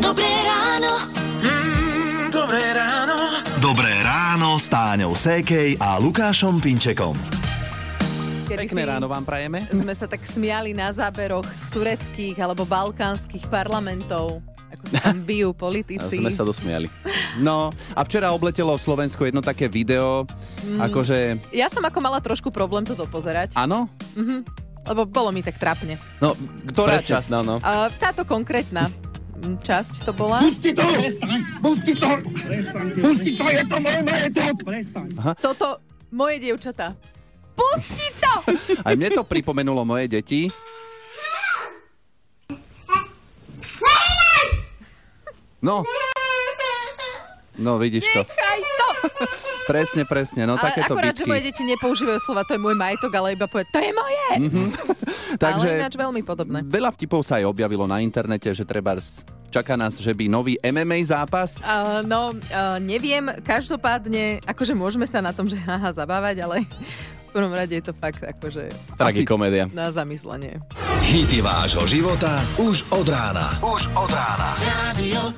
Dobré ráno. Mm, dobré ráno. Dobré ráno s Táňou Sékej a Lukášom Pinčekom. Kedy Pekné si ráno vám prajeme. Sme sa tak smiali na záberoch z tureckých alebo balkánskych parlamentov. Ako sa tam bijú politici. Sme sa dosmiali. No a včera obletelo Slovensko jedno také video, Mm. akože, Ja som ako mala trošku problém toto pozerať, áno? lebo bolo mi tak trapne. No, ktorá Presne, časť? No, no. Uh, táto konkrétna časť to bola. Pusti to! Pusti to! Pusti to, je to môj majetok! Toto, moje dievčatá. Pusti to! Aj mne to pripomenulo moje deti. No. No, vidíš to. Nechaj! Presne, presne. No, Ale takéto akorát, že moje bitky. deti nepoužívajú slova, to je môj majetok, ale iba povie, to je moje! Takže Ale ináč veľmi podobné. veľa vtipov sa aj objavilo na internete, že treba čaká nás, že by nový MMA zápas. Uh, no, uh, neviem, každopádne, akože môžeme sa na tom, že haha, zabávať, ale v prvom rade je to fakt akože Tragikomédia. na zamyslenie. Hity vášho života už od rána. Už od rána. Radio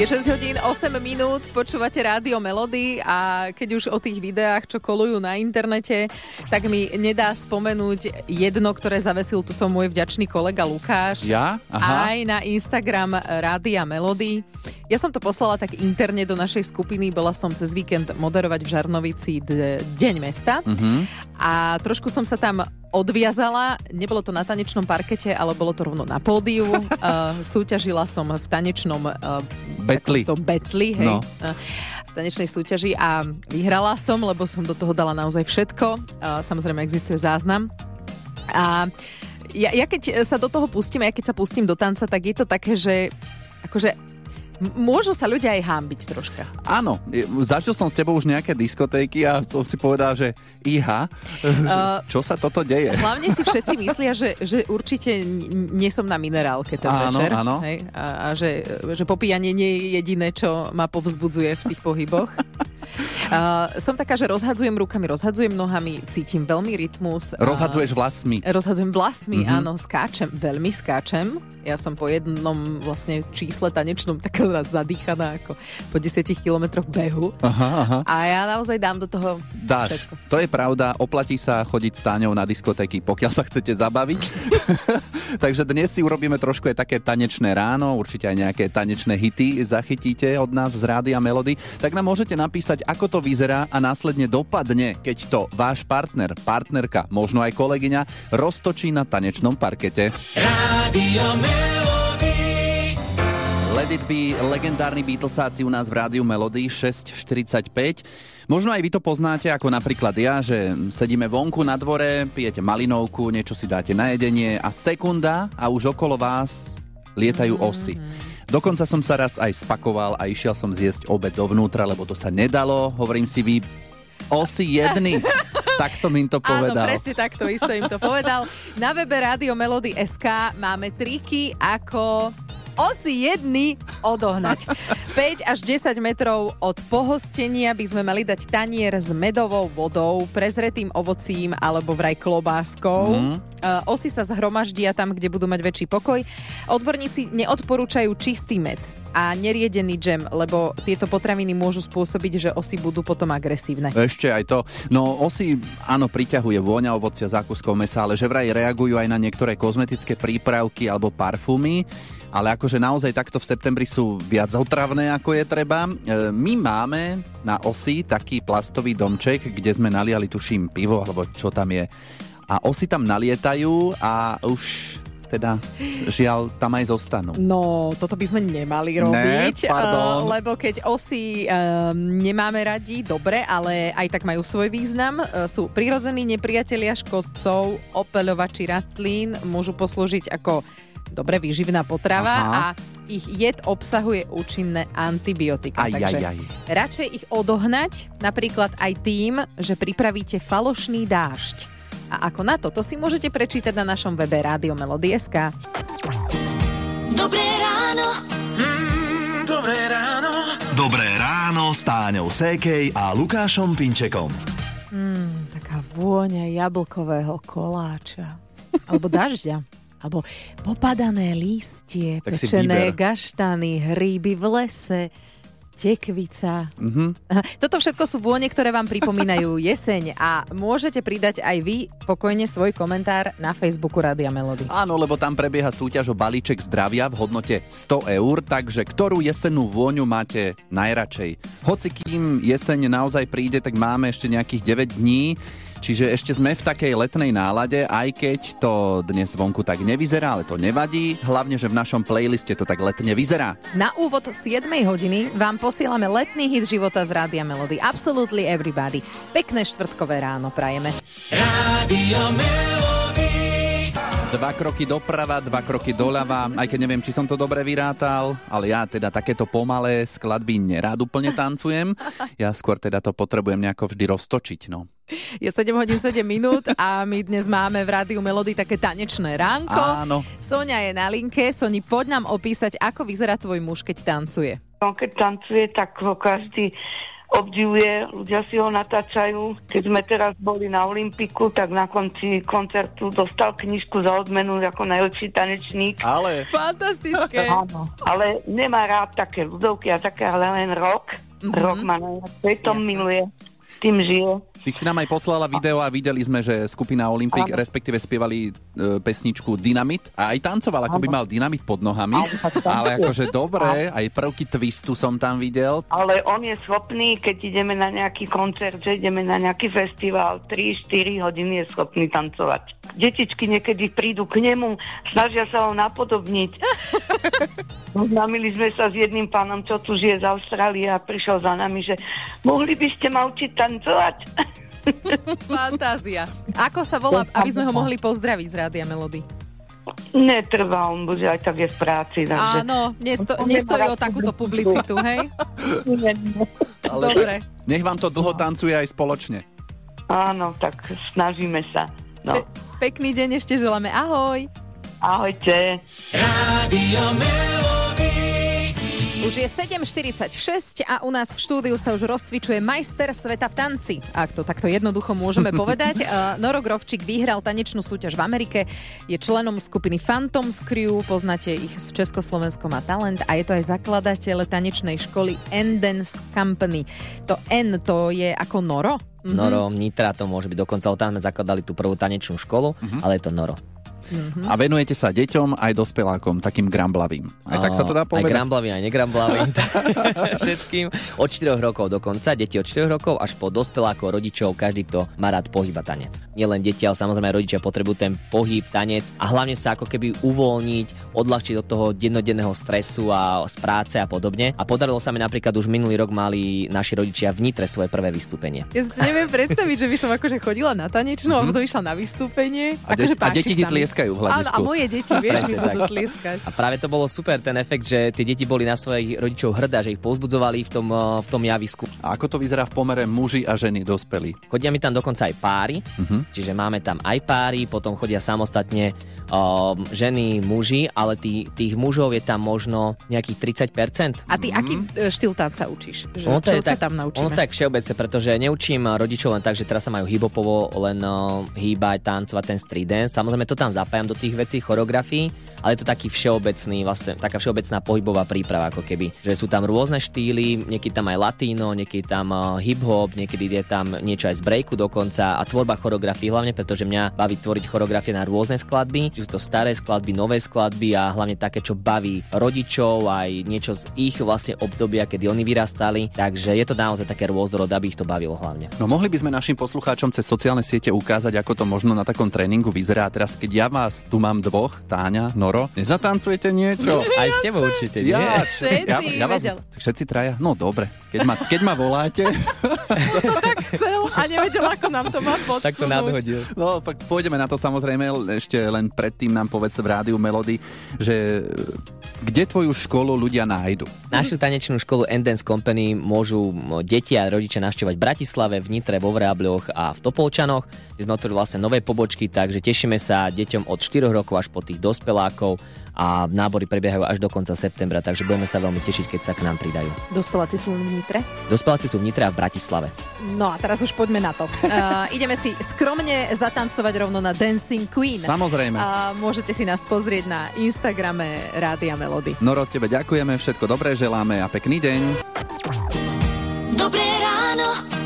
Je 6 hodín 8 minút, počúvate rádio Melody a keď už o tých videách, čo kolujú na internete, tak mi nedá spomenúť jedno, ktoré zavesil tuto môj vďačný kolega Lukáš. Ja? Aha. Aj na Instagram Rádia Melody. Ja som to poslala tak interne do našej skupiny, bola som cez víkend moderovať v Žarnovici Deň mesta Mhm. a trošku som sa tam odviazala. Nebolo to na tanečnom parkete, ale bolo to rovno na pódiu. Uh, súťažila som v tanečnom uh, Betli. to betli, hej. No. Uh, v tanečnej súťaži a vyhrala som, lebo som do toho dala naozaj všetko. Uh, samozrejme existuje záznam. A ja, ja keď sa do toho pustím, ja keď sa pustím do tanca, tak je to také, že akože môžu sa ľudia aj hámbiť troška. Áno, zažil som s tebou už nejaké diskotéky a som si povedal, že iha, Uh, čo sa toto deje? Hlavne si všetci myslia, že, že určite nie som na minerálke ten Áno, večer. áno. Hej? A, a že, že popíjanie nie je jediné, čo ma povzbudzuje v tých pohyboch. Uh, som taká, že rozhadzujem rukami, rozhadzujem nohami, cítim veľmi rytmus. a- Rozhadzuješ vlasmi. Rozhadzujem vlasmi, Mhm. mm-hmm. áno, skáčem, veľmi skáčem. Ja som po jednom vlastne čísle tanečnom taká raz zadýchaná ako po 10 kilometroch behu. Aha, aha. A ja naozaj dám do toho Dáš, všetko. to je pravda, oplatí sa chodiť s Táňou na diskotéky, pokiaľ sa chcete zabaviť. Takže dnes si urobíme trošku aj také tanečné ráno, určite aj nejaké tanečné hity zachytíte od nás z Rádia Melody. Tak nám môžete napísať, ako to vyzerá a následne dopadne, keď to váš partner, partnerka, možno aj kolegyňa roztočí na tanečnom parkete. Radio Let it be, legendárni Beatlesáci u nás v rádiu Melody 6.45. Možno aj vy to poznáte, ako napríklad ja, že sedíme vonku na dvore, pijete malinovku, niečo si dáte na jedenie a sekunda a už okolo vás lietajú osy. Dokonca som sa raz aj spakoval a išiel som zjesť obed dovnútra, lebo to sa nedalo. Hovorím si, vy osy jedny. tak som im to Áno, povedal. presne takto isto im to povedal. Na webe Radio Melody SK máme triky, ako osy jedny odohnať. 5 až 10 metrov od pohostenia by sme mali dať tanier s medovou vodou, prezretým ovocím alebo vraj klobáskou. Mhm. Uh, osy sa zhromaždia tam, kde budú mať väčší pokoj. Odborníci neodporúčajú čistý med a neriedený džem, lebo tieto potraviny môžu spôsobiť, že osy budú potom agresívne. Ešte aj to. No osy, áno, priťahuje vôňa ovocia, zákuskov mesa, ale že vraj reagujú aj na niektoré kozmetické prípravky alebo parfumy. Ale akože naozaj takto v septembri sú viac otravné, ako je treba. E, My máme na osy taký plastový domček, kde sme naliali, tuším, pivo, alebo čo tam je. A osy tam nalietajú a už teda žiaľ tam aj zostanú. No, toto by sme nemali robiť, Ne, pardon. eh, lebo keď osy um, nemáme radi, dobre, ale aj tak majú svoj význam. Eh, Sú prirodzení nepriatelia škodcov, opeľovači rastlín, môžu poslúžiť ako dobre výživná potrava Aha. a ich jed obsahuje účinné antibiotika. Aj, takže aj, aj. radšej ich odohnať, napríklad aj tým, že pripravíte falošný dážď. A ako na to, to si môžete prečítať na našom webe Rádio Melody.sk. Dobré ráno. Mm, dobré ráno. Dobré ráno s Táňou Sékej a Lukášom Pinčekom. Taká vôňa jablkového koláča. Alebo dažďa. alebo popadané lístie, Tak pečené gaštany, hríby v lese, tekvica. Mhm. Aha, Toto všetko sú vône, ktoré vám pripomínajú jeseň a môžete pridať aj vy pokojne svoj komentár na Facebooku Rádia Melody. Áno, lebo tam prebieha súťaž o balíček zdravia v hodnote 100 eur, takže ktorú jesennú vôňu máte najradšej? Hoci kým jeseň naozaj príde, tak máme ešte nejakých 9 dní, čiže ešte sme v takej letnej nálade, aj keď to dnes vonku tak nevyzerá, ale to nevadí, hlavne, že v našom playliste to tak letne vyzerá. Na úvod 7 hodiny vám posielame letný hit života z Rádia Melody. Absolutely everybody. Pekné štvrtkové ráno prajeme. Rádio Melody. Dva kroky doprava, dva kroky doľava, aj keď neviem, či som to dobre vyrátal, ale ja teda takéto pomalé skladby nerád úplne tancujem. Ja skôr teda to potrebujem nejako vždy roztočiť, no. Je 7 hodín 7 minút a my dnes máme v Rádiu Melody také tanečné ránko. Áno. Sonia je na linke. Soni, poď nám opísať, ako vyzerá tvoj muž, keď tancuje. On keď tancuje, tak ho každý obdivuje, ľudia si ho natáčajú. Keď sme teraz boli na Olympiku, tak na konci koncertu dostal knižku za odmenu ako najlepší tanečník. Ale Fantastické. Áno. Ale nemá rád také ľudovky a také, ale len rock. Mhm. Rock má najviac. Jasné. miluje. Tým žije. Ty si nám aj poslala video a videli sme, že skupina Olympic Áno. respektíve spievali e, pesničku Dynamit a aj tancoval, ako by Áno. mal dynamit pod nohami. Áno. Ale akože dobre, aj prvky twistu som tam videl. Ale on je schopný, keď ideme na nejaký koncert, že ideme na nejaký festival, 3-4 hodiny je schopný tancovať. Detičky niekedy prídu k nemu, snažia sa ho napodobniť. Známili sme sa s jedným pánom, čo tu žije z Austrálie a prišiel za nami, že mohli by ste ma učiť tancovať? Fantázia. Ako sa volá, aby sme ho mohli pozdraviť z Rádia Melody? Netrvá, on bude aj tak je v práci. Takže... Áno, nesto, nestojí o takúto publicitu. hej? Dobre. Nech vám to dlho tancuje aj spoločne. Áno, tak snažíme sa. No. Pe- pekný deň ešte želáme. Ahoj. Ahojte. Rádio Melody. Už je 7.46 a u nás v štúdiu sa už rozcvičuje majster sveta v tanci. Ak to takto jednoducho môžeme povedať. Uh, Noro Grovčík vyhral tanečnú súťaž v Amerike, je členom skupiny Phantoms Crew, poznáte ich z Československo má talent a je to aj zakladateľ tanečnej školy Endance Company. To N to je ako Noro? Mhm. Noro, Nitra to môže byť. Dokonca od tam sme zakladali tú prvú tanečnú školu, ale je to Noro. A venujete sa deťom aj dospelákom, takým gramblavým. Aj tak sa to dá Aj povedať? gramblavým, aj negramblavým. Všetkým. Od 4 rokov dokonca, deti od 4 rokov až po dospelákov, rodičov, každý, kto má rád pohyb a tanec. Nielen deti, ale samozrejme aj rodičia potrebujú ten pohyb, tanec a hlavne sa ako keby uvoľniť, odľahčiť od toho dennodenného stresu a z práce a podobne. A podarilo sa mi napríklad už minulý rok mali naši rodičia v Nitre svoje prvé vystúpenie. Ja si to neviem predstaviť, že by som akože chodila na tanečnú a potom išla na vystúpenie. A, de- akože a páči deti ti. Tlieskajú v Áno, a hľadisku. moje deti, vieš, mi budú tak. tlieskať. A práve to bolo super, ten efekt, že tie deti boli na svojich rodičov hrdá, že ich povzbudzovali v tom, eh, v tom javisku. A ako to vyzerá v pomere muži a ženy dospelí? Chodia mi tam dokonca aj páry, Mhm. čiže máme tam aj páry, potom chodia samostatne um, ženy, muži, ale tý, tých mužov je tam možno nejakých 30%. A ty aký e, štýl tanca učíš? Že, Ono to čo je sa tak- tam naučíme? Ono tak všeobecne, pretože neučím rodičov len tak, že teraz sa majú hybopovo len uh, hýbať, tancovať ten street dance. Samozrejme to tam zapájam do tých vecí, choreografií, ale je to taký všeobecný, vlastne taká všeobecná pohybová príprava ako keby. Že sú tam rôzne štýly, niekedy tam aj latino, niekedy tam uh, hip-hop, niekedy je tam niečo aj z breaku dokonca a tvorba choreografií hlavne, pretože mňa baví tvoriť choreografie na rôzne skladby, či sú to staré skladby, nové skladby a hlavne také, čo baví rodičov, aj niečo z ich vlastne obdobia, kedy oni vyrastali. Takže je to naozaj také rôznorodé, aby ich to bavilo hlavne. No mohli by sme našim poslucháčom cez sociálne siete ukázať, ako to možno na takom tréningu vyzerá. Teraz keď ja vás tu mám dvoch, Táňa, Noro, nezatancujete niečo? Aj s tebou určite, nie? Ja, Všetci, ja, ja vás, vedel. všetci traja? No dobre, keď ma, keď ma voláte, Chcel a nevedel, ako nám to má podsunúť. Tak to nadhodil. no pak pôjdeme na to samozrejme, ešte len predtým nám povedz v rádiu Melody, že e, kde tvoju školu ľudia nájdu? Našu tanečnú školu Endance Company môžu deti a rodičia navštevovať v Bratislave, v Nitre, vo Vrábľoch a v Topolčanoch, kde sme otvorili vlastne nové pobočky, takže tešíme sa deťom od 4 rokov až po tých dospelákov fanúšikov a nábory prebiehajú až do konca septembra, takže budeme sa veľmi tešiť, keď sa k nám pridajú. Dospeláci sú v Nitre. Dospeláci sú v Nitre a v Bratislave. No a teraz už poďme na to. Uh, ideme si skromne zatancovať rovno na Dancing Queen. Samozrejme. A môžete si nás pozrieť na Instagrame Rádia Melody. Noro, tebe ďakujeme, všetko dobré želáme a pekný deň. Dobré ráno.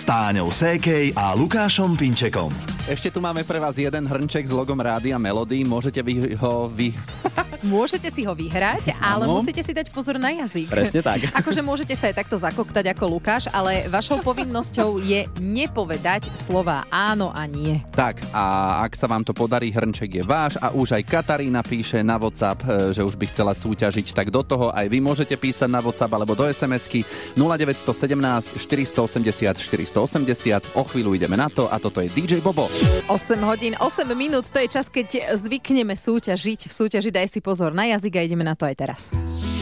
S Táňou Sékej a Lukášom Pinčekom. Ešte tu máme pre vás jeden hrnček s logom Rádia Melody. Môžete vy ho vy... Môžete si ho vyhrať, ale Áno. musíte si dať pozor na jazyk. Presne tak. Akože môžete sa aj takto zakoktať ako Lukáš, ale vašou povinnosťou je nepovedať slova áno a nie. Tak, a ak sa vám to podarí, hrnček je váš a už aj Katarína píše na WhatsApp, e, že už by chcela súťažiť, tak do toho aj vy môžete písať na WhatsApp alebo do SMS-ky 0917 480 480. O chvíľu ideme na to a toto je DJ Bobo. 8 hodín, 8 minút, to je čas, keď zvykneme súťažiť. V súťaži daj si pozor na jazyk a ideme na to aj teraz.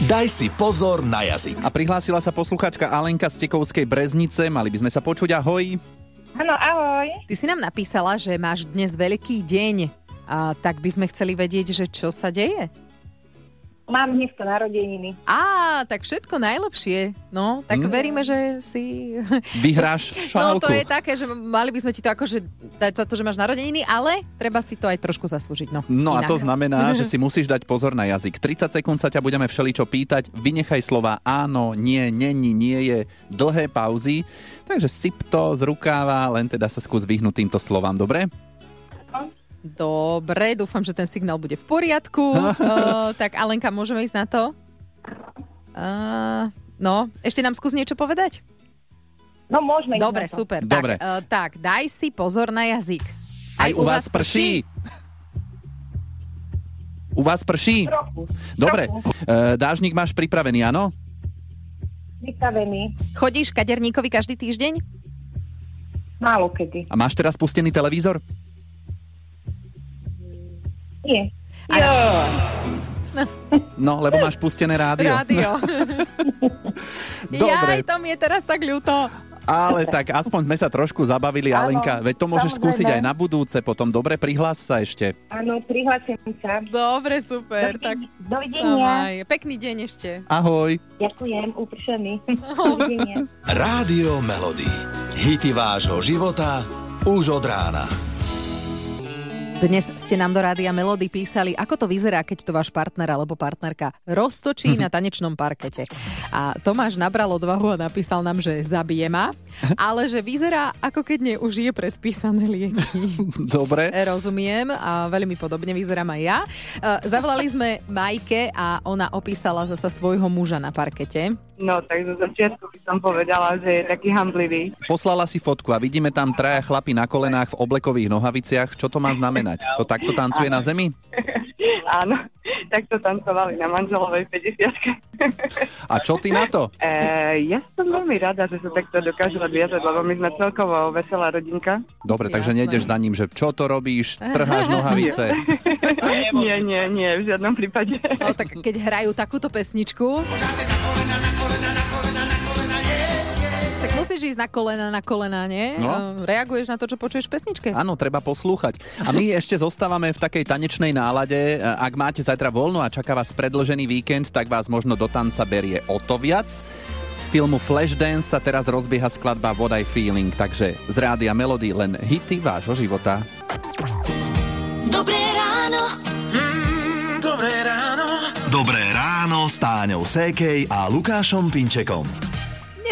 Daj si pozor na jazyk. A prihlásila sa posluchačka Alenka z Tekovskej Breznice. Mali by sme sa počuť. Ahoj. Áno, ahoj. Ty si nám napísala, že máš dnes veľký deň. A tak by sme chceli vedieť, že čo sa deje. Mám dneska narodeniny. Á, tak všetko najlepšie. No, tak Mm. veríme, že si... Vyhráš No šálku. to je také, že mali by sme ti to akože dať za to, že máš narodeniny, ale treba si to aj trošku zaslúžiť. No, No a to znamená, že si musíš dať pozor na jazyk. 30 sekúnd sa ťa budeme všeličo pýtať. Vynechaj slova áno, nie, není, nie je, dlhé pauzy. Takže syp to z rukáva, len teda sa skús vyhnúť týmto slovám, dobre? Dobre, dúfam, že ten signál bude v poriadku. uh, tak Alenka, môžeme ísť na to? Uh, no, ešte nám skús niečo povedať? No môžeme ísť Dobre, na to. super. Dobre. Tak, uh, tak, daj si pozor na jazyk. Aj u vás prší. U vás prší? Trochu. Dobre. Trochu. Dážnik máš pripravený, áno? Vystavený. Chodíš kaderníkovi každý týždeň? Málo kedy. A máš teraz pustený televízor? Nie. Jo. No, lebo máš pustené rádio. Rádio. Dobre. Jaj, to mi je teraz tak ľúto. Ale tak aspoň sme sa trošku zabavili, Áno, Alenka. Veď to môžeš samozrejme. skúsiť aj na budúce potom. Dobre, prihlás sa ešte. Áno, prihlásim sa. Dobre, super. Dovidenia. Tak Dovidenia. samaj. Pekný deň ešte. Ahoj. Ďakujem, upršený. Dovidenia. Rádio Melody. Hity vášho života už od rána. Dnes ste nám do Rádia Melody písali, ako to vyzerá, keď to váš partner alebo partnerka roztočí na tanečnom parkete. A Tomáš nabral odvahu a napísal nám, že zabije ma, ale že vyzerá, ako keď neužije predpísané lieky. Dobre. Rozumiem a veľmi podobne vyzerám aj ja. E, Zavolali sme Majke a ona opísala zasa svojho muža na parkete. No, tak zo začiatku by som povedala, že je taký hamblivý. Poslala si fotku a vidíme tam traja chlapi na kolenách v oblekových nohaviciach. Čo to má znamenať? To takto tancuje na zemi? Áno, tak to tancovali na manželovej 50 A čo ty na to? e, Ja som veľmi rada, že sa takto dokážu odviazať, lebo my sme celkovo veselá rodinka. Dobre, takže Jasné. nejdeš za ním, že čo to robíš? Trháš nohavice. nie, nie, nie, v žiadnom prípade. No tak keď hrajú takúto pesničku... Tak musíš ísť na kolena, na kolena, nie? No. E, Reaguješ na to, čo počuješ v pesničke? Áno, treba poslúchať. A my ešte zostávame v takej tanečnej nálade. E, Ak máte zajtra voľno a čaká vás predlžený víkend, tak vás možno do tanca berie o to viac. Z filmu Flashdance sa teraz rozbieha skladba What I Feeling, takže z rádia Melody len hity vášho života. Dobré ráno. Mm, dobré ráno. Dobré ráno s Táňou Sékej a Lukášom Pinčekom.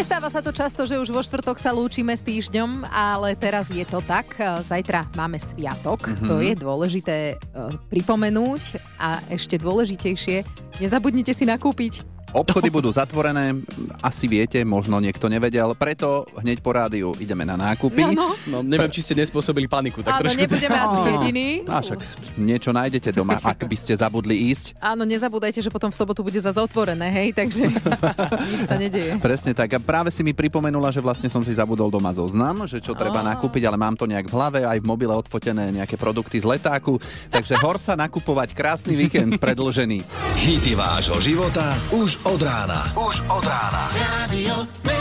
Nestáva sa to často, že už vo štvrtok sa lúčime s týždňom, ale teraz je to tak. E, Zajtra máme sviatok, mm-hmm. to je dôležité e, pripomenúť a ešte dôležitejšie, nezabudnite si nakúpiť. Obchody budú zatvorené, asi viete, možno niekto nevedel, preto hneď po rádiu ideme na nákupy. Áno. No, neviem, či ste nespôsobili paniku, tak Áno, trošku... nebudeme asi Á. jediní. A však niečo nájdete doma, ak by ste zabudli ísť. Áno, nezabúdajte, že potom v sobotu bude zase otvorené, hej, takže nič sa nedeje. Presne tak. A práve si mi pripomenula, že vlastne som si zabudol doma zoznam, že čo treba Á. nakúpiť, ale mám to nejak v hlave, aj v mobile odfotené nejaké produkty z letáku. Takže hor sa nakupovať krásny víkend predlžený. Hity vášho života už od rána. Už od rána. Melody.